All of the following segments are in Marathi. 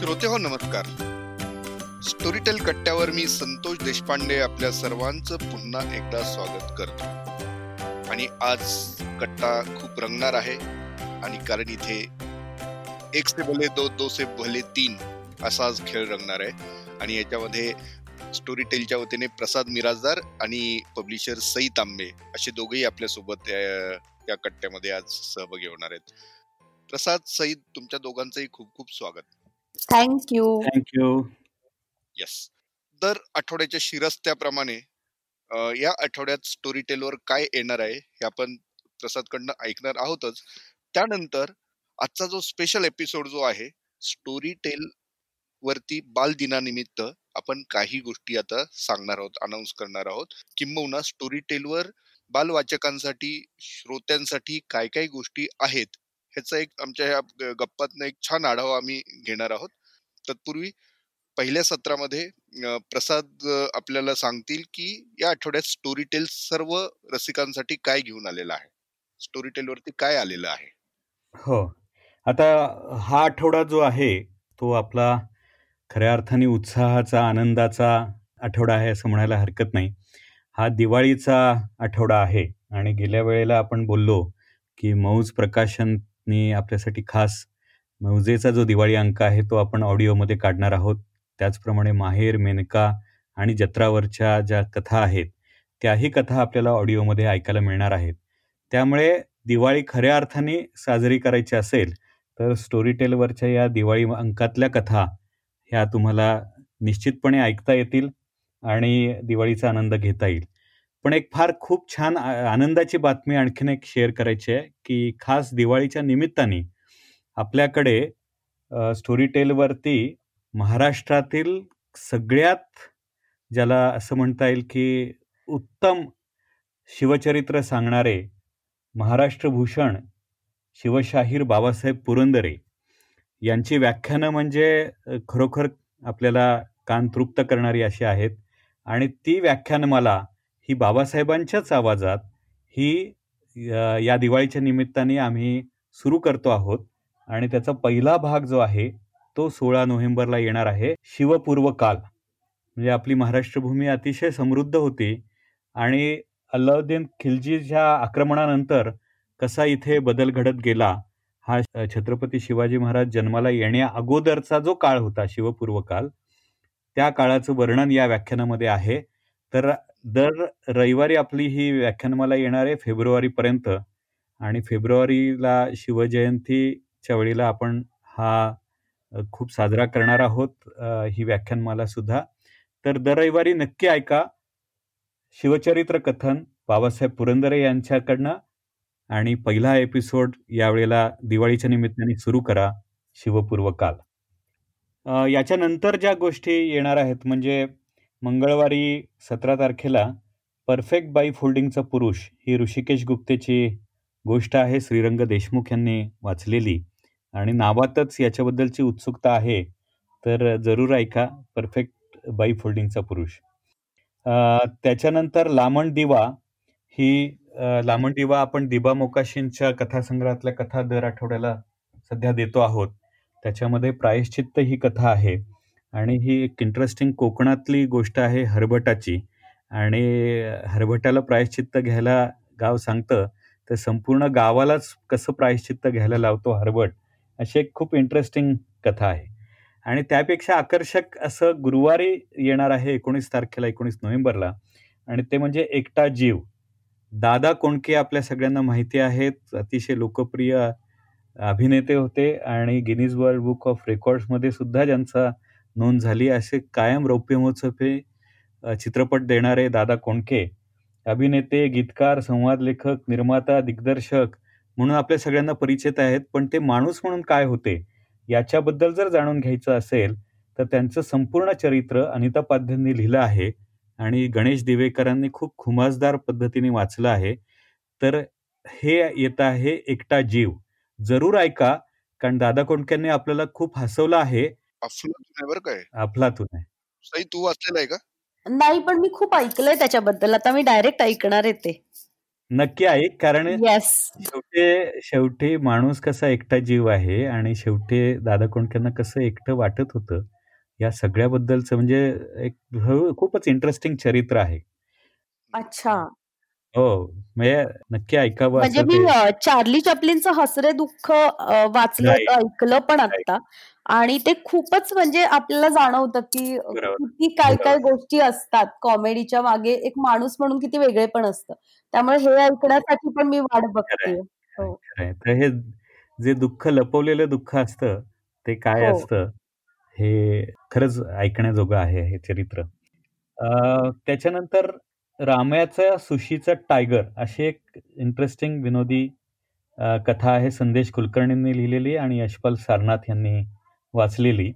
श्रोते हो नमस्कार. स्टोरीटेल कट्ट्यावर मी संतोष देशपांडे आपल्या सर्वांचं पुन्हा एकदा स्वागत करतो. आणि आज कट्टा खूप रंगणार आहे आणि कारण इथे एक से भले दो दो से भले तीन असाच खेळ रंगणार आहे. आणि याच्यामध्ये स्टोरी टेलच्या वतीने प्रसाद मिराजदार आणि पब्लिशर सई तांबे असे दोघेही आपल्यासोबत या कट्ट्यामध्ये आज सहभागी होणार आहेत. प्रसाद सईद तुमच्या दोघांचंही खूप खूप स्वागत. थँक्यू थँक्यू येस दर आठवड्याच्या शिरस्त्याप्रमाणे या आठवड्यात स्टोरी टेलवर काय येणार आहे हे आपण प्रसादकडनं ऐकणार आहोतच. त्यानंतर आजचा जो स्पेशल एपिसोड जो आहे स्टोरी टेल वरती बाल दिनानिमित्त आपण काही गोष्टी आता सांगणार आहोत अनाऊन्स करणार आहोत. किंबहुना स्टोरी टेलवर बालवाचकांसाठी श्रोत्यांसाठी काय काय गोष्टी आहेत ह्याचा एक आमच्या ह्या गप्पातनं एक छान आढावा आम्ही घेणार आहोत. तत्पूर्वी पहिल्या सत्रामध्ये प्रसाद आपल्याला सांगतील की या आठवड्यात स्टोरी टेल सर्व रसिकांसाठी काय घेऊन आलेला आहे? स्टोरी टेल वरती काय आलेलं आहे? हो. आता हा आठवडा जो आहे तो आपला खऱ्या अर्थाने उत्साहाचा आनंदाचा आठवडा आहे असं म्हणायला हरकत नाही. हा दिवाळीचा आठवडा आहे आणि गेल्या वेळेला आपण बोललो की मौज प्रकाशन प्रकाशननी आपल्यासाठी खास. मौजेचा जो दिवाळी अंक आहे तो आपण ऑडिओमध्ये काढणार आहोत. त्याचप्रमाणे माहेर मेनका आणि जत्रावरच्या ज्या कथा आहेत त्याही कथा आपल्याला ऑडिओमध्ये ऐकायला मिळणार आहेत. त्यामुळे दिवाळी खऱ्या अर्थाने साजरी करायची असेल तर स्टोरी टेलवरच्या या दिवाळी अंकातल्या कथा ह्या तुम्हाला निश्चितपणे ऐकता येतील आणि दिवाळीचा आनंद घेता येईल. पण एक फार खूप छान आनंदाची बातमी आणखीन एक शेअर करायची आहे की खास दिवाळीच्या निमित्ताने आपल्याकडे स्टोरी टेलवरती महाराष्ट्रातील सगळ्यात ज्याला असं म्हणता येईल की उत्तम शिवचरित्र सांगणारे महाराष्ट्रभूषण शिवशाहीर बाबासाहेब पुरंदरे यांची व्याख्यानं म्हणजे खरोखर आपल्याला कान तृप्त करणारी अशी आहेत. आणि ती व्याख्यानमाला ही बाबासाहेबांच्याच आवाजात ही या दिवाळीच्या निमित्ताने आम्ही सुरू करतो आहोत. आणि त्याचा पहिला भाग जो आहे तो सोळा नोव्हेंबरला येणार आहे शिवपूर्व काल. म्हणजे आपली महाराष्ट्रभूमी अतिशय समृद्ध होती. आणि अल्लाउद्दीन खिलजीच्या आक्रमणानंतर कसा इथे बदल घडत गेला हा छत्रपती शिवाजी महाराज जन्माला येण्या अगोदरचा जो काळ होता शिवपूर्व काल त्या काळाचं वर्णन या व्याख्यानामध्ये आहे. तर दर रविवारी आपली ही व्याख्यानमाला येणार आहे फेब्रुवारीपर्यंत. आणि फेब्रुवारीला शिवजयंतीच्या वेळेला आपण हा खूप साजरा करणार आहोत ही व्याख्यानमाला सुद्धा. तर दर रविवारी नक्की ऐका. शिवचरित्र कथन बाबासाहेब पुरंदरे यांच्याकडनं आणि पहिला एपिसोड यावेळेला दिवाळीच्या निमित्ताने सुरू करा. शिवपूर्व काल. याच्यानंतर ज्या गोष्टी येणार आहेत म्हणजे मंगळवारी सतरा तारखेला परफेक्ट बाई फोल्डिंगचा पुरुष ही ऋषिकेश गुप्तेची गोष्ट आहे. श्रीरंग देशमुख यांनी वाचलेली आणि नावातच याच्याबद्दलची उत्सुकता आहे. तर जरूर ऐका परफेक्ट बाई फोल्डिंगचा पुरुष. त्याच्यानंतर लामण दिवा ही लामण दिवा आपण दिबा मोकाशींच्या कथासंग्रहातल्या कथा दर आठवड्याला सध्या देतो आहोत. त्याच्यामध्ये प्रायश्चित्त ही कथा आहे. आणि ही एक इंटरेस्टिंग कोकणातली गोष्ट आहे हरभटाची. आणि हरभटाला प्रायश्चित्त घ्यायला गाव सांगतं तर संपूर्ण गावालाच कसं प्रायश्चित्त घ्यायला लावतो हरबट अशी एक खूप इंटरेस्टिंग कथा आहे. आणि त्यापेक्षा आकर्षक असं गुरुवारी येणार आहे एकोणीस तारखेला एकोणीस नोव्हेंबरला आणि ते म्हणजे एकटा जीव. दादा कोणके आपल्या सगळ्यांना माहिती आहेत अतिशय लोकप्रिय अभिनेते होते आणि गिनीज वर्ल्ड बुक ऑफ रेकॉर्ड्समध्ये सुद्धा ज्यांचा नोंद झाली असे कायम रौप्य महोत्सवे चित्रपट देणारे दादा कोंडके अभिनेते गीतकार संवाद लेखक निर्माता दिग्दर्शक म्हणून आपल्या सगळ्यांना परिचित आहेत. पण ते माणूस म्हणून काय होते याच्याबद्दल जर जाणून घ्यायचं असेल तर त्यांचं संपूर्ण चरित्र अनिता पाध्यांनी लिहिलं आहे आणि गणेश दिवेकरांनी खूप खुमासदार पद्धतीने वाचलं आहे. तर हे येत आहे एकटा जीव. जरूर ऐका कारण दादा कोंडक्यांनी आपल्याला खूप हसवलं आहे. अफलातून आहे बरं काय अफलातून आहे. सई तू वाचलेलं आहे का? नाही पण मी खूप ऐकलंय त्याच्याबद्दल. आता मी डायरेक्ट ऐकणार आहे ते. नक्की ऐक कारण येस शेवटी शेवटी माणूस कसा एकटा जीव आहे आणि शेवटी दादा कोंडकेंना कसं एकटं वाटत होतं या सगळ्याबद्दलचं म्हणजे एक खूपच इंटरेस्टिंग चरित्र आहे. अच्छा. हो म्हणजे नक्की ऐकावं म्हणजे असं मी ते अ, चार्ली चपलिनचं हसरे दुःख अ, वाचलं ऐकलं पण. आता आणि ते खूपच म्हणजे आपल्याला जाणवतं की अ, बरोबर. किती काय काय बरोबर. गोष्टी असतात कॉमेडीच्या मागे एक माणूस म्हणून किती वेगळे पण असतं त्यामुळे हे ऐकण्यासाठी पण मी वाट बघते हो खरंय. तर हे जे दुःख लपवलेलं दुःख असतं ते काय हो. असतं हे खरंच ऐकण्याजोगं आहे हे चरित्र अं, त्याच्यानंतर रामयाचा सुशीचा टायगर अशी एक इंटरेस्टिंग विनोदी कथा आहे. संदेश कुलकर्णींनी लिहिलेली आणि यशपाल सारनाथ यांनी वाचलेली.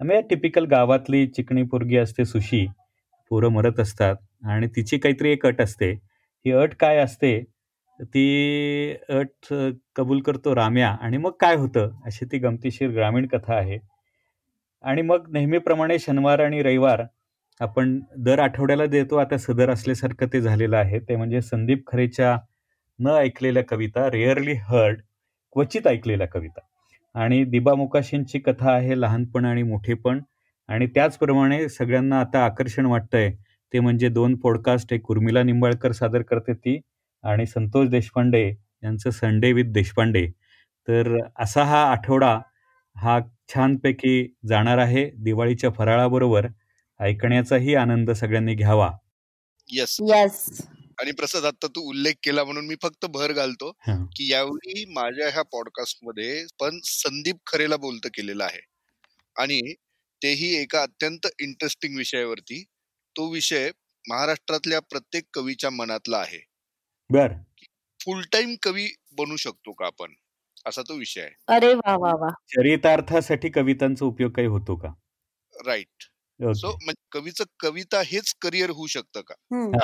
म्हणजे टिपिकल गावातली चिकणी पोरगी असते सुशी. पोरं मरत असतात आणि तिची काहीतरी एक अट असते. ही अट काय असते? ती अट कबूल करतो राम्या आणि मग काय होतं? अशी ती गमतीशीर ग्रामीण कथा आहे. आणि मग नेहमीप्रमाणे शनिवार आणि रविवार आपण दर आठवड्याला देतो आता सदर असल्यासारखं ते झालेलं आहे. ते म्हणजे संदीप खरेच्या न ऐकलेल्या कविता रेअरली हर्ड क्वचित ऐकलेल्या कविता. आणि दिबा मुकाशींची कथा आहे लहानपण आणि मोठेपण. आणि त्याचप्रमाणे सगळ्यांना आता आकर्षण वाटतंय ते म्हणजे दोन पॉडकास्ट एक उर्मिला निंबाळकर सादर करते ती आणि संतोष देशपांडे यांचं संडे विथ देशपांडे. तर असा हा आठवडा हा छानपैकी जाणार आहे दिवाळीच्या फराळाबरोबर. ऐकण्याचाही आनंद सगळ्यांनी घ्यावा. येस येस आणि प्रसाद आता तू उल्लेख केला म्हणून मी फक्त भर घालतो. की यावेळी माझ्या ह्या पॉडकास्टमध्ये पण संदीप खरेला बोलतं केलेलं आहे. आणि तेही एका अत्यंत इंटरेस्टिंग विषयावरती. तो विषय महाराष्ट्रातल्या प्रत्येक कवीच्या मनातला आहे. बर. फुल टाइम कवी बनू शकतो का आपण? असा तो विषय आहे. अरे वा वा वा. चरितार्थासाठी कवितांचा उपयोग काही होतो का? राईट. सो म्हणजे कवीचं कविता हेच करिअर होऊ शकतं का?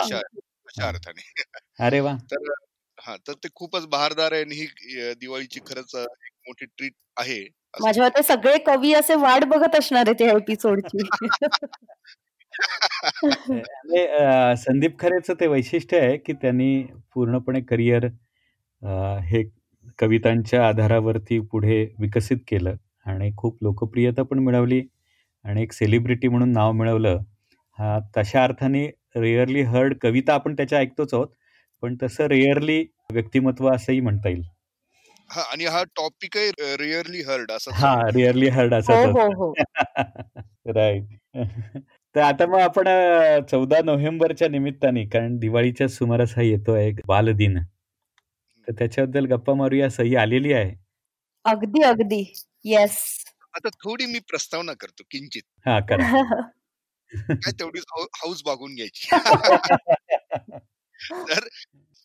अशा अर्थाने. अरे वा! तर हा तर ते खूपच बहारदार आहे आणि ही दिवाळीची खरंच एक मोठी ट्रीट आहे असं. माझ्या मते सगळे कवी असे वाट बघत असणार आहेत या एपिसोडची. संदीप खरेचं ते वैशिष्ट्य आहे की त्यांनी पूर्णपणे करिअर हे कवितांच्या आधारावरती पुढे विकसित केलं आणि खूप लोकप्रियता पण मिळवली. आणि एक सेलिब्रिटी म्हणून नाव मिळवलं हा तशा अर्थाने रेअरली हर्ड कविता आपण त्याच्या ऐकतोच आहोत पण तसं रेअरली व्यक्तिमत्व असंही म्हणता येईल. हा आणि हा टॉपिक आहे रिअरली हर्ड असं हा रिअरली हर्ड हो असाच हो हो. राईट तर आता मग आपण चौदा नोव्हेंबरच्या निमित्ताने कारण दिवाळीच्या सुमारास हा येतो आहे बालदिन. तर त्याच्याबद्दल गप्पा मारूया सही आलेली आहे. अगदी अगदी. येस आता थोडी मी प्रस्तावना करतो किंचित. हा करा. काय तेवढीच हाऊस बागून घ्यायची. तर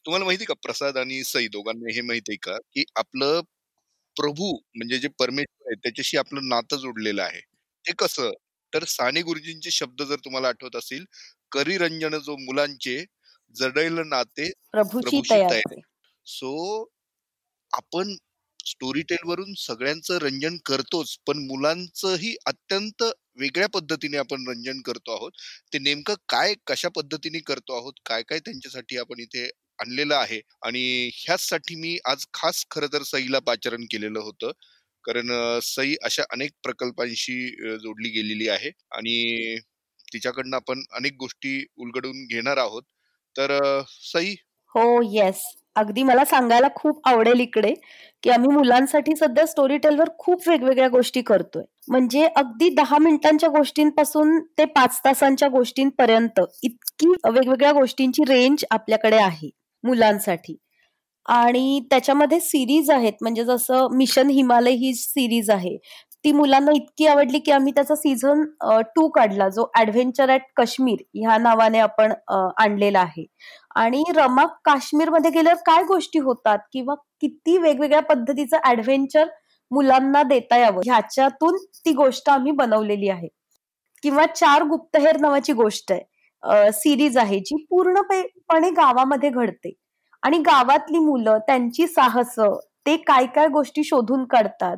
तुम्हाला माहिती का प्रसाद आणि सई दोघांना हे माहिती आहे का की आपलं प्रभू म्हणजे जे परमेश्वर आहे त्याच्याशी आपलं नातं जोडलेलं आहे. ते कसं? तर साने गुरुजींचे शब्द जर तुम्हाला आठवत असतील करी रंजन जो मुलांचे जडैल नाते प्रभूची तयारी. सो आपण स्टोरी टेल वरून सगळ्यांचं रंजन करतोच पण मुलांचंही अत्यंत वेगळ्या पद्धतीने आपण रंजन करतो आहोत. ते नेमकं काय कशा पद्धतीने करतो आहोत काय काय त्यांच्यासाठी आपण इथे आणलेलं आहे आणि ह्याचसाठी मी आज खास खरं तर सईला पाचारण केलेलं होतं. कारण सई अशा अनेक प्रकल्पांशी जोडली गेलेली आहे आणि तिच्याकडनं आपण अनेक गोष्टी उलगडून घेणार आहोत. तर सई? हो येस अगदी मला सांगायला खूप आवडेल इकडे की आम्ही मुलांसाठी सध्या स्टोरी टेलवर खूप वेगवेगळ्या गोष्टी करतोय. म्हणजे अगदी दहा मिनिटांच्या गोष्टींपासून ते पाच तासांच्या गोष्टींपर्यंत इतकी वेगवेगळ्या गोष्टींची रेंज आपल्याकडे आहे मुलांसाठी. आणि त्याच्यामध्ये सिरीज आहेत म्हणजे जसं मिशन हिमालय ही सिरीज आहे ती मुलांना इतकी आवडली की आम्ही त्याचा सीझन टू काढला जो ऍडव्हेंचर ऍट काश्मीर ह्या नावाने आपण आणलेला आहे. आणि रमा काश्मीरमध्ये गेल्यावर काय गोष्टी होतात किंवा किती वेगवेगळ्या पद्धतीचं ऍडव्हेंचर मुलांना देता यावं? ह्याच्यातून ती गोष्ट आम्ही बनवलेली आहे. किंवा चार गुप्तहेर नावाची गोष्ट आहे. सिरीज आहे जी पूर्णपणे गावामध्ये घडते. आणि गावातली मुलं त्यांची साहस ते काय काय गोष्टी शोधून काढतात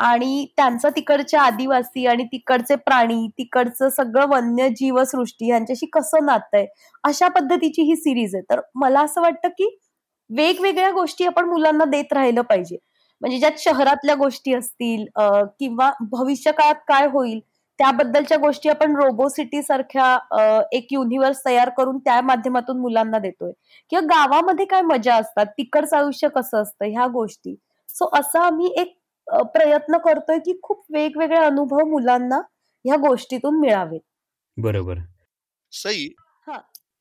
आणि त्यांचं तिकडच्या आदिवासी आणि तिकडचे प्राणी तिकडचं सगळं वन्य जीवसृष्टी यांच्याशी कसं नातं आहे अशा पद्धतीची ही सिरीज आहे. तर मला असं वाटतं की वेगवेगळ्या गोष्टी आपण मुलांना देत राहिलं पाहिजे. म्हणजे ज्यात शहरातल्या गोष्टी असतील किंवा भविष्य काळात काय होईल त्याबद्दलच्या गोष्टी आपण रोबोसिटी सारख्या एक युनिव्हर्स तयार करून त्या माध्यमातून मुलांना देतोय. किंवा गावामध्ये काय मजा असतात तिकडचं आयुष्य कसं असतं ह्या गोष्टी. सो असं आम्ही एक प्रयत्न करतोय की खूप वेगवेगळे अनुभव मुलांना ह्या गोष्टीतून मिळावेत. बरोबर. सई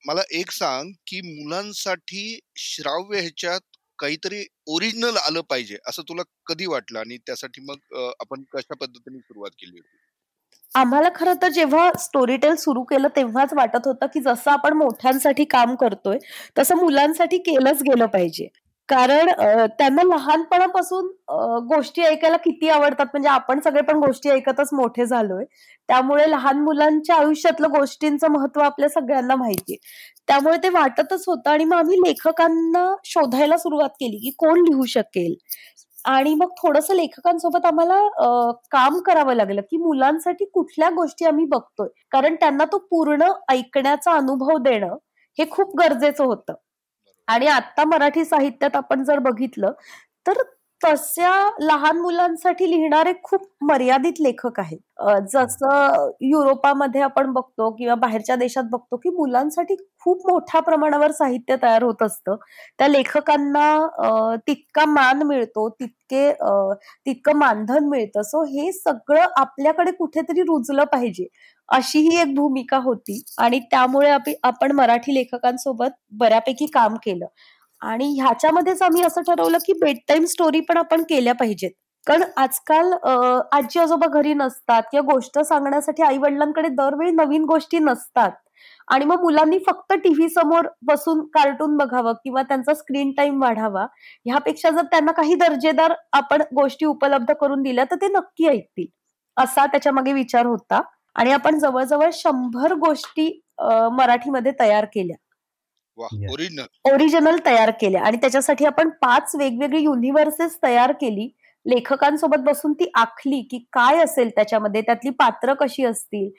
मला एक सांग की मुलांसाठी श्राव्य ह्याच्यात काहीतरी ओरिजिनल आलं पाहिजे असं तुला कधी वाटलं? आणि त्यासाठी मग आपण कशा पद्धतीने सुरुवात केली होती? आम्हाला खरं तर जेव्हा स्टोरी टेल सुरू केलं तेव्हाच वाटत होतं की जसं आपण मोठ्यांसाठी काम करतोय तसं मुलांसाठी केलंच गेलं पाहिजे. कारण त्यांना लहानपणापासून गोष्टी ऐकायला किती आवडतात? म्हणजे आपण सगळे पण गोष्टी ऐकतच मोठे झालोय. त्यामुळे लहान मुलांच्या आयुष्यातलं गोष्टींचं महत्त्व आपल्या सगळ्यांना माहितीये. त्यामुळे ते वाटतच होतं आणि मग आम्ही लेखकांना शोधायला सुरुवात केली की कोण लिहू शकेल? आणि मग थोडंसं लेखकांसोबत आम्हाला काम करावं लागलं की मुलांसाठी कुठल्या गोष्टी आम्ही बघतोय? कारण त्यांना तो पूर्ण ऐकण्याचा अनुभव देणं हे खूप गरजेचं होतं. आणि आता मराठी साहित्यात आपण जर बघितलं तर तशा लहान मुलांसाठी लिहिणारे खूप मर्यादित लेखक आहेत. जसं युरोपामध्ये आपण बघतो किंवा बाहेरच्या देशात बघतो की मुलांसाठी खूप मोठ्या प्रमाणावर साहित्य तयार होत असतं. त्या लेखकांना तितका मान मिळतो तितके तितकं मानधन मिळतं. सो हे सगळं आपल्याकडे कुठेतरी रुजलं पाहिजे. अशी ही एक भूमिका होती. आणि त्यामुळे आपण मराठी लेखकांसोबत बऱ्यापैकी काम केलं. आणि ह्याच्यामध्येच आम्ही असं ठरवलं की बेड टाईम स्टोरी पण आपण केल्या पाहिजेत. कारण आजकाल आजी आजोबा घरी नसतात. किंवा गोष्ट सांगण्यासाठी आई वडिलांकडे दरवेळी नवीन गोष्टी नसतात. आणि मग मुलांनी फक्त टीव्ही समोर बसून कार्टून बघावं किंवा त्यांचा स्क्रीन टाइम वाढावा ह्यापेक्षा जर त्यांना काही दर्जेदार आपण गोष्टी उपलब्ध करून दिल्या तर ते नक्की ऐकतील. असा त्याच्यामागे विचार होता. आणि आपण जवळजवळ शंभर गोष्टी मराठीमध्ये तयार केल्या. ओरिजिनल तयार केल्या. आणि त्याच्यासाठी आपण पाच वेगवेगळी युनिव्हर्सेस तयार केली. लेखकांसोबत बसून ती आखली की काय असेल त्याच्यामध्ये? त्यातली पात्र कशी असतील?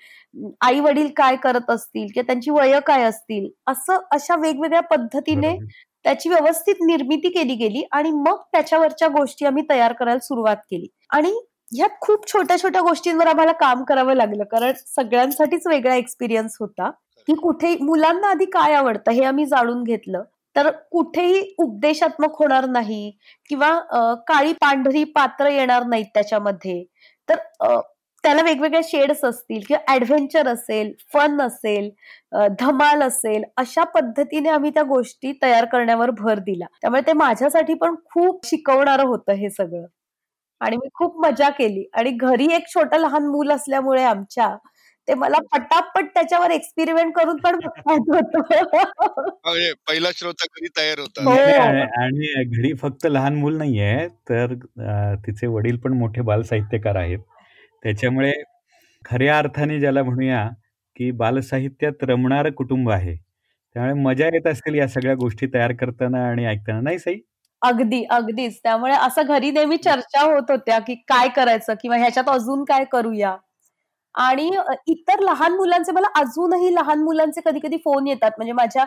आई वडील काय करत असतील? किंवा त्यांची वय काय असतील? असं अशा वेगवेगळ्या पद्धतीने त्याची व्यवस्थित निर्मिती केली गेली आणि मग त्याच्यावरच्या गोष्टी आम्ही तयार करायला सुरुवात केली. आणि ह्यात खूप छोट्या छोट्या गोष्टींवर आम्हाला काम करावं लागलं. कारण सगळ्यांसाठीच वेगळा एक्सपिरियन्स होता. की कुठे मुलांना आधी काय आवडतं हे आम्ही जाणून घेतलं. तर कुठेही उपदेशात्मक होणार नाही किंवा काळी पांढरी पात्र येणार नाहीत त्याच्यामध्ये. तर त्याला वेगवेगळ्या शेड्स असतील किंवा ऍडव्हेंचर असेल फन असेल धमाल असेल अशा पद्धतीने आम्ही त्या गोष्टी तयार करण्यावर भर दिला. त्यामुळे ते माझ्यासाठी पण खूप शिकवणारं होतं हे सगळं. आणि मी खूप मजा केली. आणि घरी एक छोटं लहान मूल असल्यामुळे आमच्या ते मला पटापट त्याच्यावर एक्सपेरिमेंट करून पण पहिला श्रोता घरी तयार होता. हो. आणि घरी फक्त लहान मूल नाहीये तर तिचे वडील पण मोठे बालसाहित्यकार आहेत. त्याच्यामुळे खऱ्या अर्थाने ज्याला म्हणूया की बालसाहित्यात रमणार कुटुंब आहे. त्यामुळे मजा येत असेल या सगळ्या गोष्टी तयार करताना आणि ऐकताना. नाही सई? अगदी अगदीच. त्यामुळे असं घरी नेहमी चर्चा होत होत्या की काय करायचं किंवा ह्याच्यात अजून काय करूया. आणि इतर लहान मुलांचे मला अजूनही लहान मुलांचे कधी कधी फोन येतात. म्हणजे माझ्या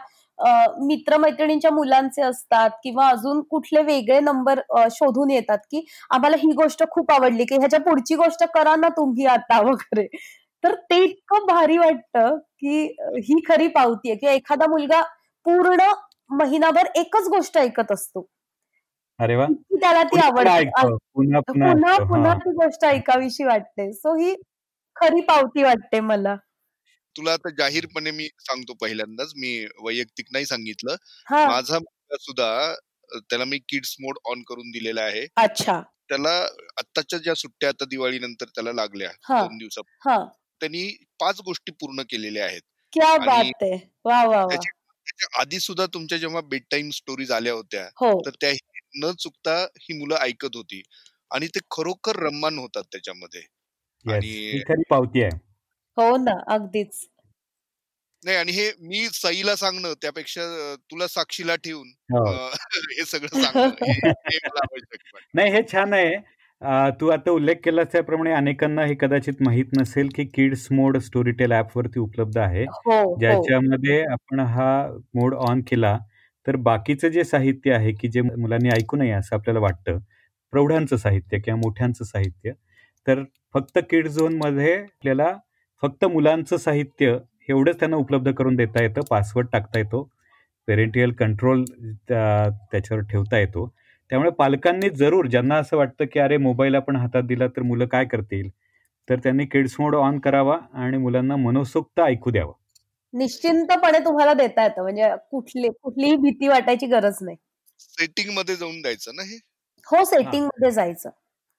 मित्रमैत्रिणींच्या मुलांचे असतात किंवा अजून कुठले वेगळे नंबर शोधून येतात की आम्हाला ही गोष्ट खूप आवडली की ह्याच्या पुढची गोष्ट करा ना तुम्ही आता वगैरे. तर ते इतकं भारी वाटतं की ही खरी पावती आहे. की एखादा मुलगा पूर्ण महिनाभर एकच गोष्ट ऐकत असतो. अरे वा. त्याला ती आवडते. पुन्हा पुन्हा ती गोष्ट ऐकावीशी वाटते. सो ही खरी पावती वाटते मला. तुला आता जाहीरपणे मी सांगतो पहिल्यांदाच. मी वैयक्तिक नाही सांगितलं. माझा मुलगा सुद्धा त्याला मी किड्स मोड ऑन करून दिलेला आहे. अच्छा. त्याला आत्ताच्या ज्या सुट्ट्या आता दिवाळी नंतर त्याला लागल्या दोन दिवसात. त्यांनी पाच गोष्टी पूर्ण केलेल्या आहेत. क्या बात आहे. वा वा त्याच्या आधी सुद्धा तुमच्या जेव्हा बेड टाइम स्टोरीज आल्या होत्या हो. तर त्या न चुकता ही मुलं ऐकत होती. आणि ते खरोखर रम्मान होतात त्याच्यामध्ये. आणि खरी पावती आहे. हो ना अगदीच. नाही आणि हे मी सईला सांगणं त्यापेक्षा तुला साक्षीला ठेवून हो. हे सगळं सांगणं नाही हे छान आहे. तू आता उल्लेख केलास त्याप्रमाणे अनेकांना हे कदाचित माहीत नसेल की किड्स मोड स्टोरीटेल ऍप वरती उपलब्ध आहे. हो, हो. ज्याच्यामध्ये आपण हा मोड ऑन केला. तर बाकीचं जे साहित्य आहे की जे मुलांनी ऐकू नये असं आपल्याला वाटतं प्रौढांचं साहित्य किंवा मोठ्यांचं साहित्य तर फक्त किड झोनमध्ये आपल्याला फक्त मुलांचं साहित्य एवढंच त्यांना उपलब्ध करून देता येतं पासवर्ड टाकता येतो पेरेंटियल कंट्रोल त्याच्यावर ठेवता येतो. त्यामुळे पालकांनी जरूर ज्यांना असं वाटतं की अरे मोबाईल आपण हातात दिला तर मुलं काय करतील तर त्यांनी किड्स मोड ऑन करावा आणि मुलांना मनोसुक्त ऐकू द्यावं. निश्चिंतपणे तुम्हाला देता येतं. म्हणजे कुठली कुठलीही भीती वाटायची गरज नाही. सेटिंगमध्ये जाऊन द्यायचं ना हे? हो सेटिंगमध्ये जायचं.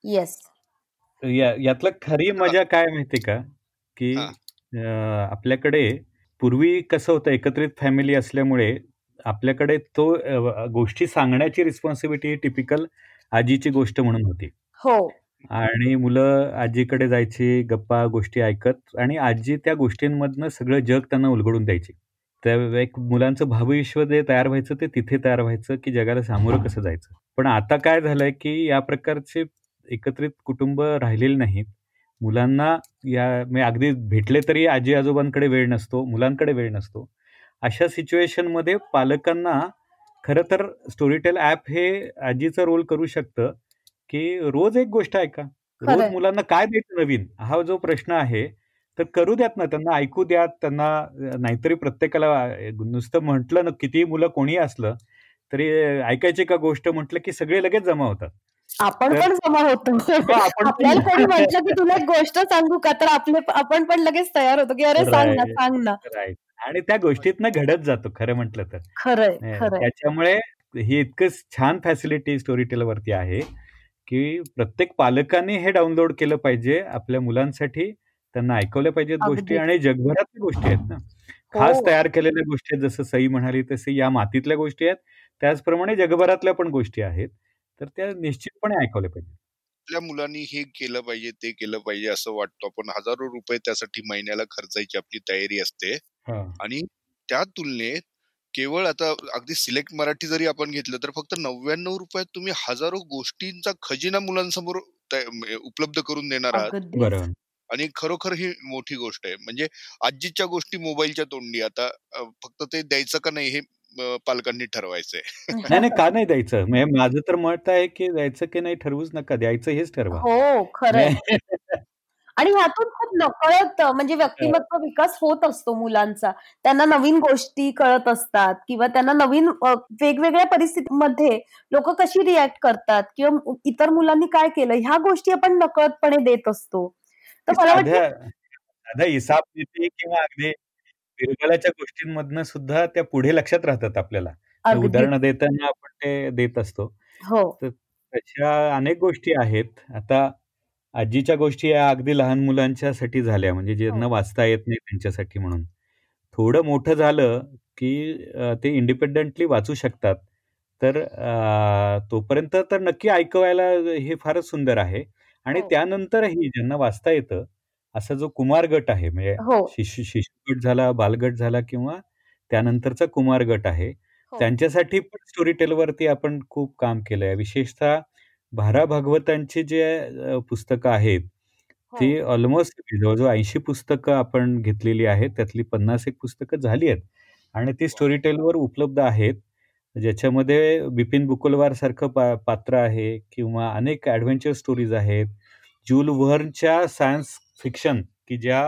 येस या यातलं खरी मजा काय माहिती का? की आपल्याकडे पूर्वी कसं होतं एकत्रित फॅमिली असल्यामुळे आपल्याकडे तो गोष्टी सांगण्याची रिस्पॉन्सिबिलिटी टिपिकल आजीची गोष्ट म्हणून होती. हो. आणि मुलं आजीकडे जायची गप्पा गोष्टी ऐकत आणि आजी त्या गोष्टींमधनं सगळं जग त्यांना उलगडून द्यायची. त्या एक मुलांचं भावविश्व जे तयार व्हायचं ते तिथे तयार व्हायचं की जगाला सामोरं कसं जायचं. पण आता काय झालंय की या प्रकारचे एकत्रित कुटुंब राहिलेले नाहीत. मुलांना या मी अगदी भेटले तरी आजी आजोबांकडे वेळ नसतो मुलांकडे वेळ नसतो. अशा सिच्युएशनमध्ये पालकांना खरं तर स्टोरीटेल ॲप हे आजीचा रोल करू शकतं. की रोज एक गोष्ट ऐका. रोज मुलांना काय द्यायचं नवीन? हा जो प्रश्न आहे तर करू द्यात ना त्यांना ऐकू द्यात त्यांना नाहीतरी प्रत्येकाला नुसतं म्हटलं ना किती मुलं कोणी असलं तरी ऐकायची का गोष्ट म्हटलं की सगळे लगेच जमा होतात. आपण पण जमा होतो. आपल्याला कोणी म्हटलं की तुला एक गोष्ट सांगू का? तर आपले आपण पण लगेच तयार होतो की अरे सांग ना सांग ना. आणि त्या गोष्टीतनं घडत जातो खरं म्हटलं तर. खरंय त्याच्यामुळे ही इतकं छान फॅसिलिटी स्टोरी टेलवरती आहे. की प्रत्येक पालकांनी हे डाउनलोड केलं पाहिजे आपल्या मुलांसाठी. त्यांना ऐकवल्या पाहिजेत गोष्टी आणि जगभरातल्या गोष्टी आहेत ना. खास हो. तयार केलेल्या गोष्टी आहेत जसं सई म्हणाली तसे या मातीतल्या गोष्टी आहेत. त्याचप्रमाणे जगभरातल्या पण गोष्टी आहेत. तर त्या निश्चितपणे ऐकवल्या पाहिजे आपल्या मुलांनी हे केलं पाहिजे ते केलं पाहिजे असं वाटतं. आपण हजारो रुपये त्यासाठी महिन्याला खर्चायची आपली तयारी असते. आणि त्या तुलनेत केवळ आता अगदी सिलेक्ट मराठी जरी आपण घेतलं तर फक्त नव्याण्णव रुपयात तुम्ही हजारो गोष्टींचा खजिना मुलांसमोर उपलब्ध करून देणार आहात. आणि खरोखर ही मोठी गोष्ट आहे. म्हणजे आजीच्या गोष्टी मोबाईलच्या तोंडी. आता फक्त ते द्यायचं का नाही हे पालकांनी ठरवायचंय. नाही नाही का नाही द्यायचं? म्हणजे माझं तर मत आहे की द्यायचं की नाही ठरवूच नका. द्यायचं हेच ठरवा. हो खरं आणि ह्यातून नकळत म्हणजे व्यक्तिमत्व विकास होत असतो मुलांचा. त्यांना नवीन गोष्टी कळत असतात किंवा त्यांना नवीन वेगवेगळ्या परिस्थितीमध्ये लोक कशी रिॲक्ट करतात किंवा इतर मुलांनी काय केलं ह्या गोष्टी आपण नकळतपणे देत असतो. तर मला वाटतं हिसाब किंवा अगदी बिरबलाच्या गोष्टींमधनं सुद्धा त्या पुढे लक्षात राहतात आपल्याला. उदाहरण देताना आपण ते देत असतो. हो. तर तशा अनेक गोष्टी आहेत. आता आजीच्या गोष्टी या अगदी लहान मुलांच्यासाठी झाल्या म्हणजे ज्यांना हो. वाचता येत नाही त्यांच्यासाठी म्हणून थोडं मोठं झालं की ते इंडिपेंडेंटली वाचू शकतात तर तोपर्यंत तर नक्की ऐकवायला हे फारच सुंदर आहे आणि हो. त्यानंतरही ज्यांना वाचता येतं असा जो कुमार गट आहे म्हणजे हो. शिशु शिशु गट झाला बालगट झाला किंवा त्यानंतरचा कुमार गट आहे त्यांच्यासाठी पण स्टोरी टेलवरती आपण खूप काम केलंय विशेषतः भारा भागवतांची जे पुस्तकं आहेत ती ऑलमोस्ट जवळजवळ ऐंशी पुस्तकं आपण घेतलेली आहेत. त्यातली पन्नास एक पुस्तकं झाली आहेत. आणि ती स्टोरी टेलवर उपलब्ध आहेत. ज्याच्यामध्ये बिपिन बुकुलवार सारखं पा पात्र आहे किंवा अनेक ॲडव्हेंचर स्टोरीज आहेत. जूल व्हर्नच्या सायन्स फिक्शन की ज्या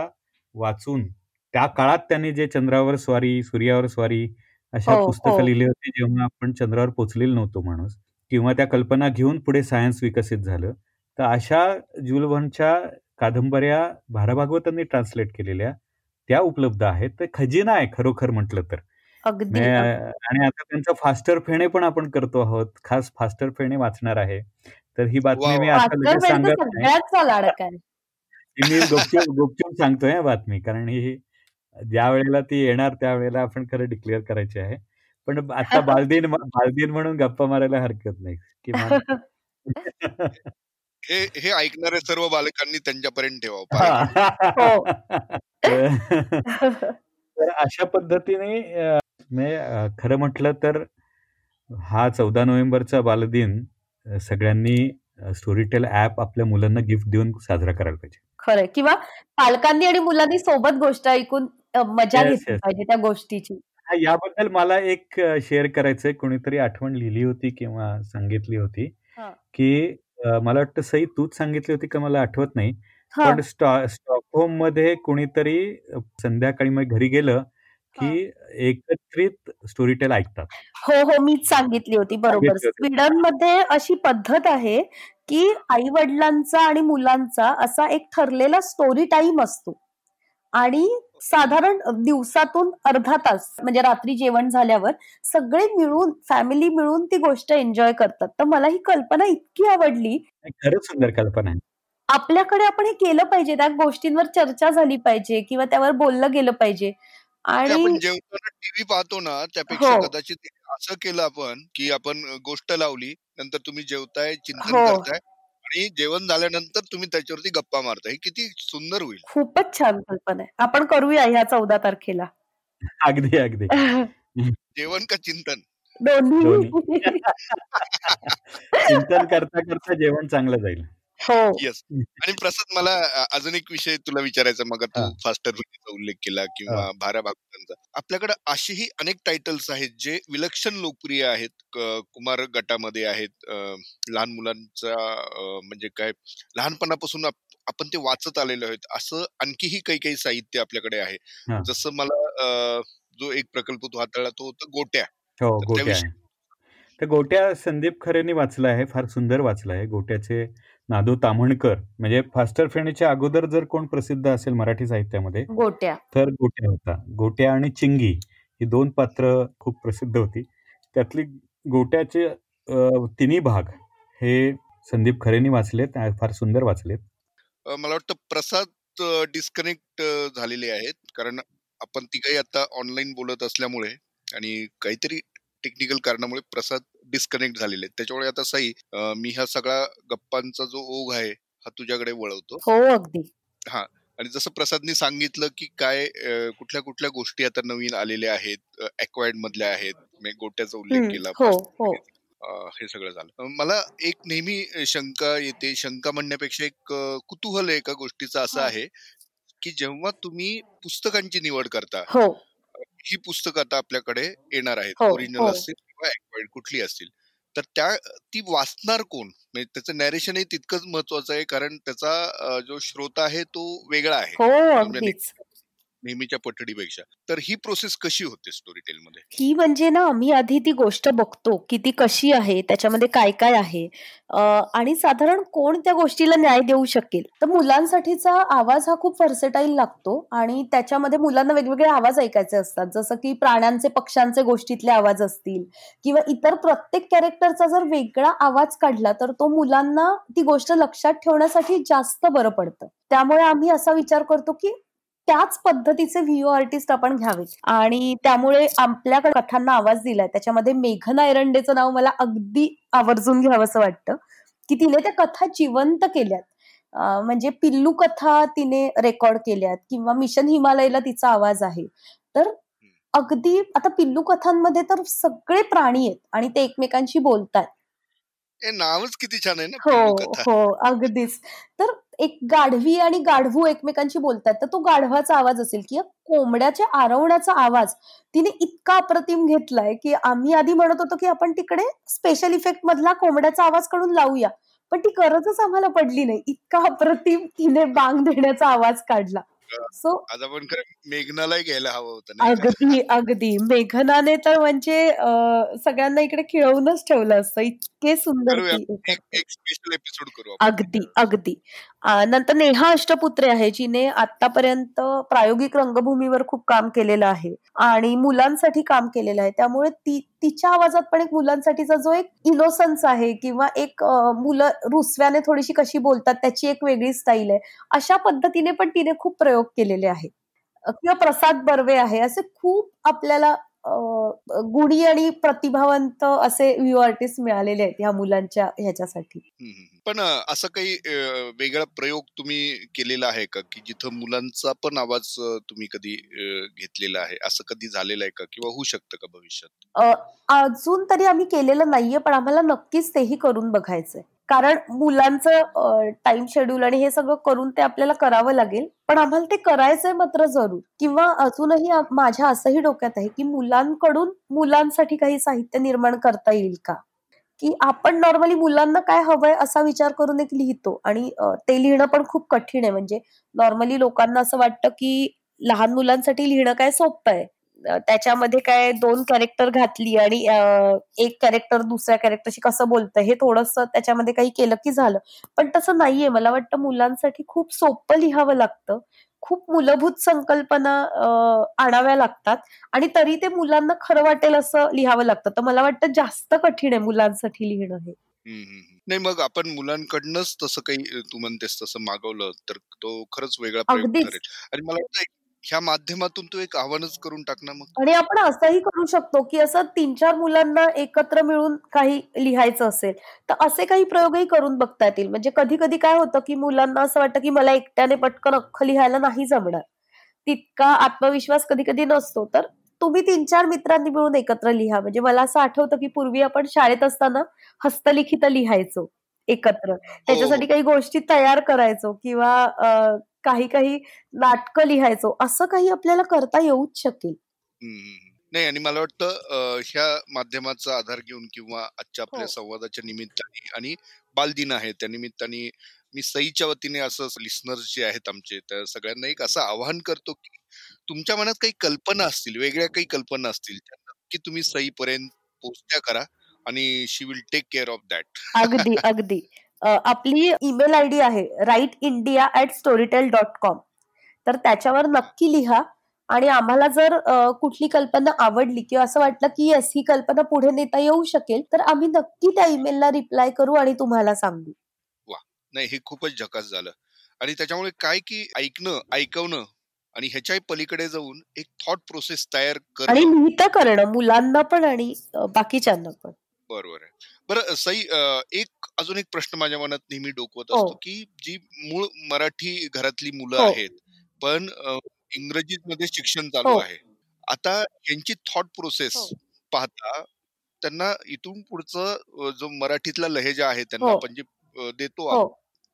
वाचून त्या काळात त्यांनी जे चंद्रावर स्वारी सूर्यावर स्वारी अशा हो, पुस्तकं हो. लिहिली होती जेव्हा आपण चंद्रावर पोचलेलो नव्हतो माणूस. किंवा त्या कल्पना घेऊन पुढे सायन्स विकसित झालं तर अशा जुलव्हनच्या कादंबऱ्या भाराभागवतांनी ट्रान्सलेट केलेल्या त्या उपलब्ध आहेत. ते खजिना आहे खरोखर म्हटलं तर. आणि आता त्यांचं फास्टर फेणे पण आपण करतो आहोत. खास फास्टर फेणे वाचणार आहे. तर ही बातमी मी आता लगेच सांगत मी गुपचूप गुपचूप सांगतोय बातमी. कारण ही ज्या वेळेला ती येणार त्यावेळेला आपण खरं डिक्लेअर करायची आहे. पण आता बालदिन बालदिन म्हणून गप्पा मारायला हरकत नाही. किंवा हे हे ऐकणारे सर्व बालकांनी त्यांच्यापर्यंत ठेवा हो. तर अशा पद्धतीने खरं म्हटलं तर हा चौदा नोव्हेंबरचा बालदिन सगळ्यांनी स्टोरीटेल ऍप आपल्या मुलांना गिफ्ट देऊन साजरा करायला पाहिजे. खरं किंवा पालकांनी आणि मुलांनी सोबत गोष्ट ऐकून मजा घेतली पाहिजे त्या गोष्टीची. याबद्दल मला एक शेअर करायचंय. कोणीतरी आठवण लिहिली होती किंवा सांगितली होती की मला वाटतं सई तूच सांगितली होती का मला आठवत नाही. पण स्टॉकहोममध्ये कोणीतरी संध्याकाळी मग घरी गेलं की एकत्रित स्टोरी टेल ऐकतात. हो हो मीच सांगितली होती. बरोबर. स्वीडनमध्ये अशी पद्धत आहे की आई वडिलांचा आणि मुलांचा असा एक ठरलेला स्टोरी टाइम असतो. आणि साधारण दिवसातून अर्धा तास म्हणजे रात्री जेवण झाल्यावर सगळे मिळून फॅमिली मिळून ती गोष्ट एन्जॉय करतात तर मला ही कल्पना इतकी आवडली खरंच सुंदर कल्पना आहे आपल्याकडे आपण हे केलं पाहिजे त्या गोष्टींवर चर्चा झाली पाहिजे किंवा त्यावर बोललं गेलं पाहिजे आणि आपण जेवताना टीव्ही पाहतो ना त्यापेक्षा हो. कदाचित असं केलं आपण की आपण गोष्ट लावली नंतर तुम्ही जेवताय चिंतन हो. करताय आणि जेवण झाल्यानंतर तुम्ही त्याच्यावरती गप्पा मारताय किती सुंदर होईल. खूपच छान कल्पना आहे. आपण करूया ह्या चौदा तारखेला. अगदी अगदी. जेवण का चिंतन? दोन्ही. चिंतन करता करता जेवण चांगलं जाईल. हो येस. आणि प्रसाद मला अजून एक विषय तुला विचारायचा मग तू फास्टर उल्लेख केला किंवा भारा भागवतांचा. आपल्याकडे असेही अनेक टायटल्स आहेत जे विलक्षण लोकप्रिय आहेत. कुमार गटामध्ये आहेत. लहान मुलांचा म्हणजे काय लहानपणापासून आपण ते वाचत आलेलो आहेत. असं आणखीही काही काही साहित्य आपल्याकडे आहे. जसं मला जो एक प्रकल्प तू हाताळला तो होता गोट्या. हो, गोट्या गोट्या संदीप खरेने वाचला आहे फार सुंदर वाचला आहे. गोट्याचे नादू ताम्हणकर म्हणजे फास्टर फेणीच्या अगोदर जर कोण प्रसिद्ध असेल मराठी साहित्यामध्ये गोट्या. तर गोट्या होता. गोट्या आणि चिंगी ही दोन पात्र खूप प्रसिद्ध होती. त्यातली गोट्याचे तिन्ही भाग हे संदीप खरेनी वाचलेत फार सुंदर वाचलेत. मला वाटतं प्रसाद डिस्कनेक्ट झालेले आहेत. कारण आपण तिघही आता ऑनलाईन बोलत असल्यामुळे आणि काहीतरी टेक्निकल कारणामुळे प्रसाद डिस्कनेक्ट झालेले त्याच्यामुळे आता सई मी हा सगळा गप्पांचा जो ओघ आहे हा तुझ्याकडे वळवतो. हो अगदी. हा. आणि जसं प्रसादनी सांगितलं की काय कुठल्या कुठल्या गोष्टी आता नवीन आलेल्या आहेत अक्वायर्ड मधल्या आहेत गोट्याचा उल्लेख केला हो, हो. हे सगळं झालं. मला एक नेहमी शंका येते शंका म्हणण्यापेक्षा एक कुतूहल एका गोष्टीचं असं आहे की जेव्हा तुम्ही पुस्तकांची निवड करता हो. ही पुस्तकं आता आपल्याकडे येणार आहेत. ओरिजिनल हो, असतील किंवा कुठली असतील. तर त्या ती वाचणार कोण? म्हणजे त्याचं नॅरेशनही तितकंच महत्वाचं आहे कारण त्याचा जो श्रोता आहे तो वेगळा आहे. म्हणजे नेहमीच्या पठडीपेक्षा तर ही प्रोसेस कशी होते स्टोरी टेल मध्ये? ही म्हणजे ना आम्ही आधी ती गोष्ट बघतो की ती कशी आहे त्याच्यामध्ये काय काय आहे. आणि साधारण कोण त्या गोष्टीला न्याय देऊ शकेल? तर मुलांसाठीचा आवाज हा खूप फर्सेटाईल लागतो आणि त्याच्यामध्ये मुलांना वेगवेगळे आवाज ऐकायचे असतात. जसं की प्राण्यांचे पक्ष्यांचे गोष्टीतले आवाज असतील किंवा इतर प्रत्येक कॅरेक्टरचा जर वेगळा आवाज काढला तर तो मुलांना ती गोष्ट लक्षात ठेवण्यासाठी जास्त बरं पडतं. त्यामुळे आम्ही असा विचार करतो की त्याच पद्धतीचे व्हिओ आर्टिस्ट आपण घ्यावे आणि त्यामुळे आपल्याकडे कथांना आवाज दिलाय. त्याच्यामध्ये मेघना एरंडेचं नाव मला अगदी आवर्जून घ्यावंसं वाटतं. की तिने त्या कथा जिवंत केल्यात. म्हणजे पिल्लू कथा तिने रेकॉर्ड केल्यात किंवा मिशन हिमालयला तिचा आवाज आहे. तर अगदी आता पिल्लू कथांमध्ये तर सगळे प्राणी आहेत आणि ते एकमेकांशी बोलतात नावच किती छान आहे ना हो हो अगदीच. तर एक गाढवी आणि गाढवू एकमेकांशी बोलतात तर तो गाढवाचा आवाज असेल किंवा कोंबड्याच्या आरवण्याचा आवाज. तिने इतका अप्रतिम घेतलाय की आम्ही आधी म्हणत होतो की आपण तिकडे स्पेशल इफेक्ट मधला कोंबड्याचा आवाज काढून लावूया. पण ती गरजच आम्हाला पडली नाही. इतका अप्रतिम तिने बांग देण्याचा आवाज काढला. सो आज आपण मेघनाला घ्यायला हवं होतं अगदी अगदी. मेघनाने तर म्हणजे सगळ्यांना इकडे खिळवूनच ठेवलं असतं. इतके सुंदर एक स्पेशल एपिसोड करू अगदी अगदी. नंतर नेहा अष्टपुत्रे आहे जिने आतापर्यंत प्रायोगिक रंगभूमीवर खूप काम केलेलं आहे आणि मुलांसाठी काम केलेलं आहे. त्यामुळे ती तिच्या आवाजात पण एक मुलांसाठीचा जो एक इनोसन्स आहे किंवा एक मुलं रुसव्याने थोडीशी कशी बोलतात त्याची एक वेगळी स्टाईल आहे. अशा पद्धतीने पण तिने खूप प्रयोग केलेले आहेत. किंवा प्रसाद बर्वे आहे असे खूप आपल्याला गुढी आणि प्रतिभावंत असे व्ह्यू आर्टिस्ट मिळालेले आहेत ह्या मुलांच्या ह्याच्यासाठी. पण असं काही वेगळा प्रयोग तुम्ही केलेला आहे का? की जिथं मुलांचा पण आवाज तुम्ही कधी घेतलेला आहे? असं कधी झालेलं आहे का? किंवा होऊ शकतं का भविष्यात? अजून तरी आम्ही केलेलं नाहीये पण आम्हाला नक्कीच तेही करून बघायचंय. कारण मुलांचं टाइम शेड्यूल आणि हे सगळं करून ते आपल्याला करावं लागेल. पण आम्हाला ते करायचंय मात्र जरूर. किंवा अजूनही माझ्या असंही डोक्यात आहे की मुलांकडून मुलांसाठी काही साहित्य निर्माण करता येईल का? की आपण नॉर्मली मुलांना काय हवंय असा विचार करून एक लिहितो. आणि ते लिहिणं पण खूप कठीण आहे. म्हणजे नॉर्मली लोकांना असं वाटतं की लहान मुलांसाठी लिहिणं काय सोपं आहे. त्याच्यामध्ये काय दोन कॅरेक्टर घातली आणि एक कॅरेक्टर दुसऱ्या कॅरेक्टरशी कसं बोलतं हे थोडस त्याच्यामध्ये काही केलं की झालं. पण तसं नाहीये. मला वाटतं मुलांसाठी खूप सोपं लिहावं लागतं. खूप मूलभूत संकल्पना आणाव्या लागतात. आणि तरी ते मुलांना खरं वाटेल असं लिहावं लागतं. तर मला वाटतं जास्त कठीण आहे मुलांसाठी लिहिणं हे. नाही मग आपण मुलांकडनंच तसं काही तू म्हणतेस तसं मागवलं तर तो खरंच वेगळा प्रयोग ठरेल. आणि मला वाटतं ह्या माध्यमातून तू एक आव्हानच करून टाकणार मग. आणि आपण असंही करू शकतो की असं तीन चार मुलांना एकत्र मिळून काही लिहायचं असेल तर असे काही प्रयोगही करून बघता येतील. म्हणजे कधी कधी काय होतं की मुलांना असं वाटतं की मला एकट्याने पटकन अख्खं लिहायला नाही जमणार. तितका आत्मविश्वास कधी कधी नसतो. तर तुम्ही तीन चार मित्रांनी मिळून एकत्र लिहा. म्हणजे मला असं आठवतं की पूर्वी आपण शाळेत असताना हस्तलिखित लिहायचो एकत्र. हो. त्याच्यासाठी काही गोष्टी तयार करायचो किंवा काही काही नाटकं लिहायचो. असं काही आपल्याला करता येऊच शकेल. नाही आणि मला वाटतं ह्या माध्यमाचा आधार घेऊन किंवा आजच्या आपल्या हो. संवादाच्या निमित्ताने आणि बालदिन आहे त्या निमित्ताने मी सईच्या वतीने असं लिस्नर्स जे आहेत आमचे त्या सगळ्यांना एक असं आवाहन करतो की तुमच्या मनात काही कल्पना असतील वेगळ्या काही कल्पना असतील की तुम्ही सईपर्यंत पोहोचत्या करा आणि she will take care of that अगदी अगदी. आपली ईमेल आय डी आहे write India at Storytel dot com तर त्याच्यावर नक्की लिहा आणि आम्हाला जर कुठली कल्पना आवडली किंवा असं वाटलं की येस ही कल्पना पुढे नेता येऊ शकेल तर आम्ही नक्की त्या ईमेलला रिप्लाय करू आणि तुम्हाला सांगू. वा नाही हे खूपच झकास झालं. आणि त्याच्यामुळे काय की ऐकणं ऐकवणं आणि ह्याच्याही पलीकडे जाऊन एक थॉट प्रोसेस तयार करणं. करणं मुलांना पण आणि बाकीच्यांना पण. बरोबर आहे. बरं सई एक अजून एक प्रश्न माझ्या मनात नेहमी डोकवत असतो की जी मूळ मराठी घरातली मुलं हो. आहेत पण इंग्रजीत मध्ये शिक्षण चालू हो. आहे. आता यांची थॉट प्रोसेस हो. पाहता त्यांना इथून पुढचं जो मराठीतला लहेजा आहे त्यांना आपण जे देतो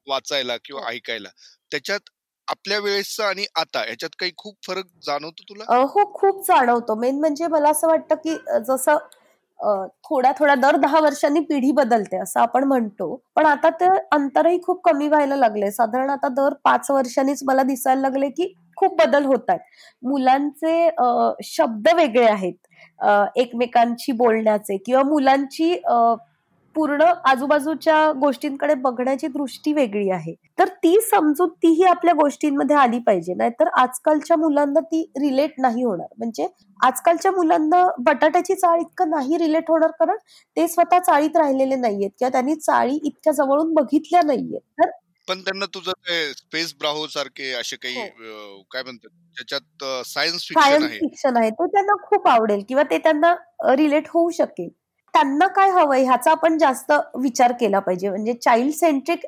वाचायला किंवा ऐकायला त्याच्यात आपल्या वेळेसचा आणि आता याच्यात काही खूप फरक जाणवतो तुला? हो खूप जाणवतो. मेन म्हणजे मला असं वाटतं की जसं थोड्या थोड्या दर दहा वर्षांनी पिढी बदलते असं आपण म्हणतो. पण आता ते अंतरही खूप कमी व्हायला लागले साधारण आता दर पाच वर्षांनीच मला दिसायला लागले की खूप बदल होत आहेत. मुलांचे शब्द वेगळे आहेत. एकमेकांशी बोलण्याचे किंवा मुलांची पूर्ण आजूबाजूच्या गोष्टींकडे बघण्याची दृष्टी वेगळी आहे. तर ती समजूत तीही आपल्या गोष्टींमध्ये आली पाहिजे. नाहीतर आजकालच्या मुलांना ती रिलेट नाही होणार. म्हणजे आजकालच्या मुलांना बटाट्याची चाळ इतकं नाही रिलेट होणार कारण ते स्वतः चाळीत राहिलेले नाहीयेत किंवा त्यांनी चाळी इतक्या जवळून बघितल्या नाहीयेत. तर पण त्यांना तुझं स्पेस ब्राहो सारखे असे काही हो. काय म्हणतात त्याच्यात सायन्स फिक्शन आहे. तो त्यांना खूप आवडेल किंवा ते त्यांना रिलेट होऊ शकेल. त्यांना काय हवंय ह्याचा आपण जास्त विचार केला पाहिजे. म्हणजे चाइल्ड सेंट्रिक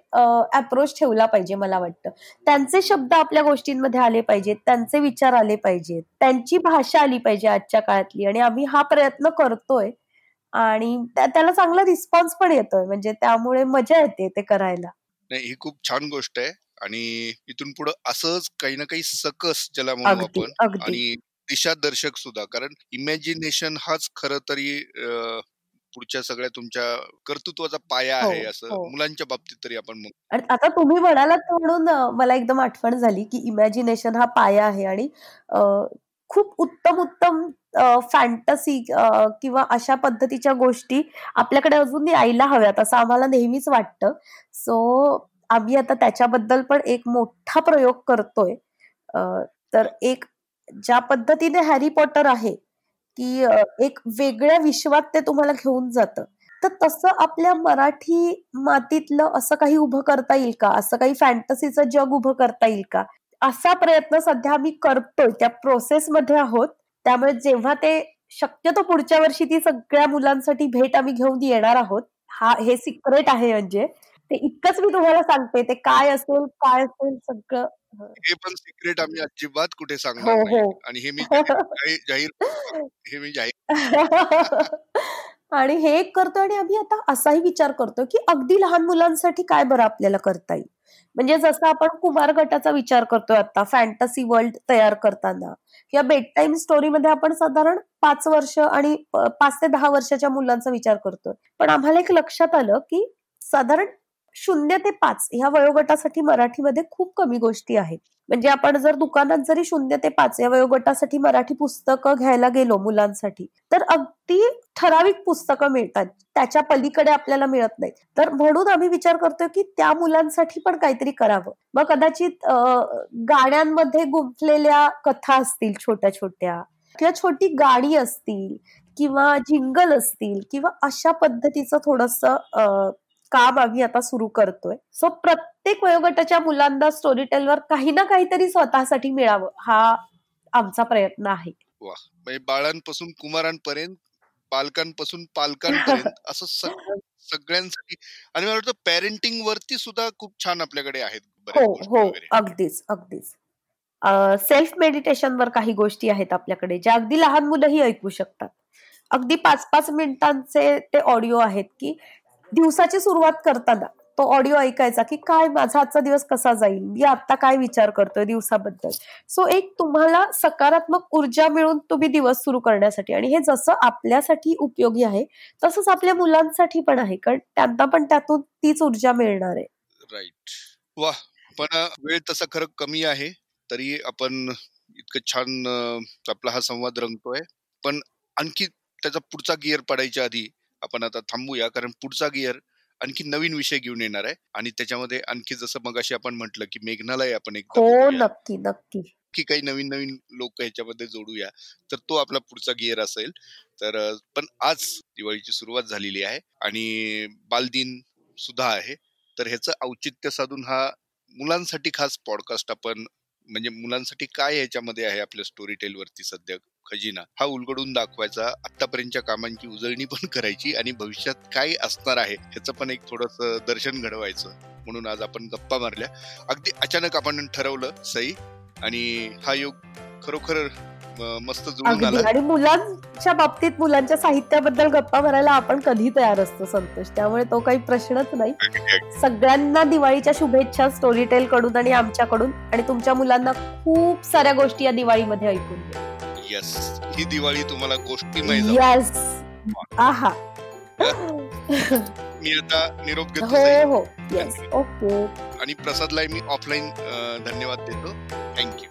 अप्रोच ठेवला पाहिजे मला वाटतं. त्यांचे शब्द आपल्या गोष्टींमध्ये आले पाहिजेत त्यांचे विचार आले पाहिजेत. त्यांची भाषा आली पाहिजे आजच्या काळातली आणि आम्ही हा प्रयत्न करतोय आणि त्याला चांगला रिस्पॉन्स पण येतोय. म्हणजे त्यामुळे मजा येते ते करायला. नाही ही खूप छान गोष्ट आहे आणि इथून पुढे असंच काही ना काही सकस ज्याला म्हणू आपण आणि दिशा दर्शक सुद्धा. कारण इमॅजिनेशन हाच खर तरी पुढच्या सगळ्या तुमच्या कर्तृत्वाचा पाया हो, आहे असं हो. मुलांच्या बाबतीत तरी आपण आता तुम्ही म्हणालात म्हणून मला एकदम आठवण झाली की इमॅजिनेशन हा पाया आहे आणि खूप उत्तम उत्तम फॅन्टसी किंवा अशा पद्धतीच्या गोष्टी आपल्याकडे अजून यायला हव्यात असं आम्हाला नेहमीच वाटतं. सो आम्ही आता त्याच्याबद्दल पण एक मोठा प्रयोग करतोय. तर एक ज्या पद्धतीने हॅरी पॉटर आहे की एक वेगळ्या विश्वात ते तुम्हाला घेऊन जातं. तर तसं आपल्या मराठी मातीतलं असं काही उभं करता येईल का? असं काही फॅन्टसीचं जग उभं करता येईल का? असा प्रयत्न सध्या आम्ही करतोय त्या प्रोसेसमध्ये आहोत. त्यामुळे जेव्हा ते शक्यतो पुढच्या वर्षी ती सगळ्या मुलांसाठी भेट आम्ही घेऊन येणार आहोत. हा हे सिक्रेट आहे म्हणजे. ते इतकंच मी तुम्हाला सांगते ते काय असेल काय असेल सगळं. हे. पण सिक्रेट आम्ही अजिबात कुठे सांगणार हो, नाही हो. आणि हे मी जाहीर हे मी जाहीर आणि हे एक करतो आणि आम्ही आता असाही विचार करतो की अगदी लहान मुलांसाठी काय बरं आपल्याला करता येईल? म्हणजे जसं आपण कुमार गटाचा विचार करतोय आता फॅन्टसी वर्ल्ड तयार करताना. किंवा बेड टाईम स्टोरीमध्ये आपण साधारण पाच वर्ष आणि पाच ते दहा वर्षाच्या मुलांचा विचार करतोय. पण आम्हाला एक लक्षात आलं की साधारण शून्य ते पाच ह्या वयोगटासाठी मराठीमध्ये खूप कमी गोष्टी आहेत. म्हणजे आपण जर दुकानात जरी शून्य ते पाच या वयोगटासाठी मराठी पुस्तकं घ्यायला गेलो मुलांसाठी तर अगदी ठराविक पुस्तकं मिळतात. त्याच्या पलीकडे आपल्याला मिळत नाहीत. तर म्हणून आम्ही विचार करतोय की त्या मुलांसाठी पण काहीतरी करावं. मग कदाचित गाण्यांमध्ये गुंफलेल्या कथा असतील छोट्या छोट्या किंवा छोटी गाणी असतील किंवा जिंगल असतील किंवा अशा पद्धतीचं थोडस काम आम्ही आता सुरू करतोय? सो प्रत्येक वयोगटाच्या मुलांना स्टोरी टेलवर काही ना काहीतरी स्वतःसाठी मिळावं हा आमचा प्रयत्न आहे. म्हणजे बाळांपासून कुमारांपर्यंत पालकांपासून पालकांपर्यंत असं सगळ्या सगळ्यांसाठी. आणि मला वाटतं पॅरेंटिंग वरती सुद्धा खूप छान आपल्याकडे आहेत हो हो अगदीच अगदीच. सेल्फ मेडिटेशन वर काही गोष्टी आहेत आपल्याकडे ज्या अगदी लहान मुलंही ऐकू शकतात. अगदी पाच पाच मिनिटांचे ते ऑडिओ आहेत की दिवसाची सुरुवात करताना तो ऑडिओ ऐकायचा की काय माझा आजचा दिवस कसा जाईल? मी आता काय विचार करतोय दिवसाबद्दल? सो एक तुम्हाला सकारात्मक ऊर्जा मिळून तुम्ही दिवस सुरू करण्यासाठी आणि हे जसं आपल्यासाठी उपयोगी आहे तसंच आपल्या मुलांसाठी पण आहे कारण त्यांना पण त्यातून तीच ऊर्जा मिळणार आहे. राईट वा पण वेळ तसा खरं कमी आहे तरी आपण इतकं छान आपला हा संवाद रंगतोय. पण आणखी त्याचा पुढचा गिअर पडायच्या आधी आपण आता थांबूया कारण पुढचा गिअर आणखी नवीन विषय घेऊन येणार आहे. आणि त्याच्यामध्ये आणखी जसं मग अशी आपण म्हटलं की मेघनालय आपण एक हो नक्की नक्की. की काही नवीन नवीन लोक ह्याच्यामध्ये जोडूया. तर तो आपला पुढचा गिअर असेल. तर पण आज दिवाळीची सुरुवात झालेली आहे आणि बालदिन सुद्धा आहे. तर ह्याचं औचित्य साधून हा मुलांसाठी खास पॉडकास्ट आपण म्हणजे मुलांसाठी काय याच्यामध्ये आहे आपल्या स्टोरी टेल वरती सध्या? खजिना हा उलगडून दाखवायचा आतापर्यंतच्या कामांची उजळणी पण करायची आणि भविष्यात काय असणार आहे ह्याचं पण एक थोडस दर्शन घडवायचं म्हणून आज आपण गप्पा मारल्या. अगदी अचानक आपण ठरवलं सई आणि हा योग खरोखर मस्त जुळून आला. आणि मुलांच्या बाबतीत मुलांच्या साहित्याबद्दल गप्पा मारायला आपण कधी तयार असतो संतोष? त्यामुळे तो काही प्रश्नच नाही. सगळ्यांना दिवाळीच्या शुभेच्छा स्टोरी टेल कडून आणि आमच्याकडून आणि तुमच्या मुलांना खूप साऱ्या गोष्टी या दिवाळीमध्ये ऐकून यस ही दिवाळी तुम्हाला गोष्टी यस आहा. मी आता निरोप घेतो हो हो. येस ओके आणि प्रसादला मी ऑफलाईन धन्यवाद देतो. थँक्यू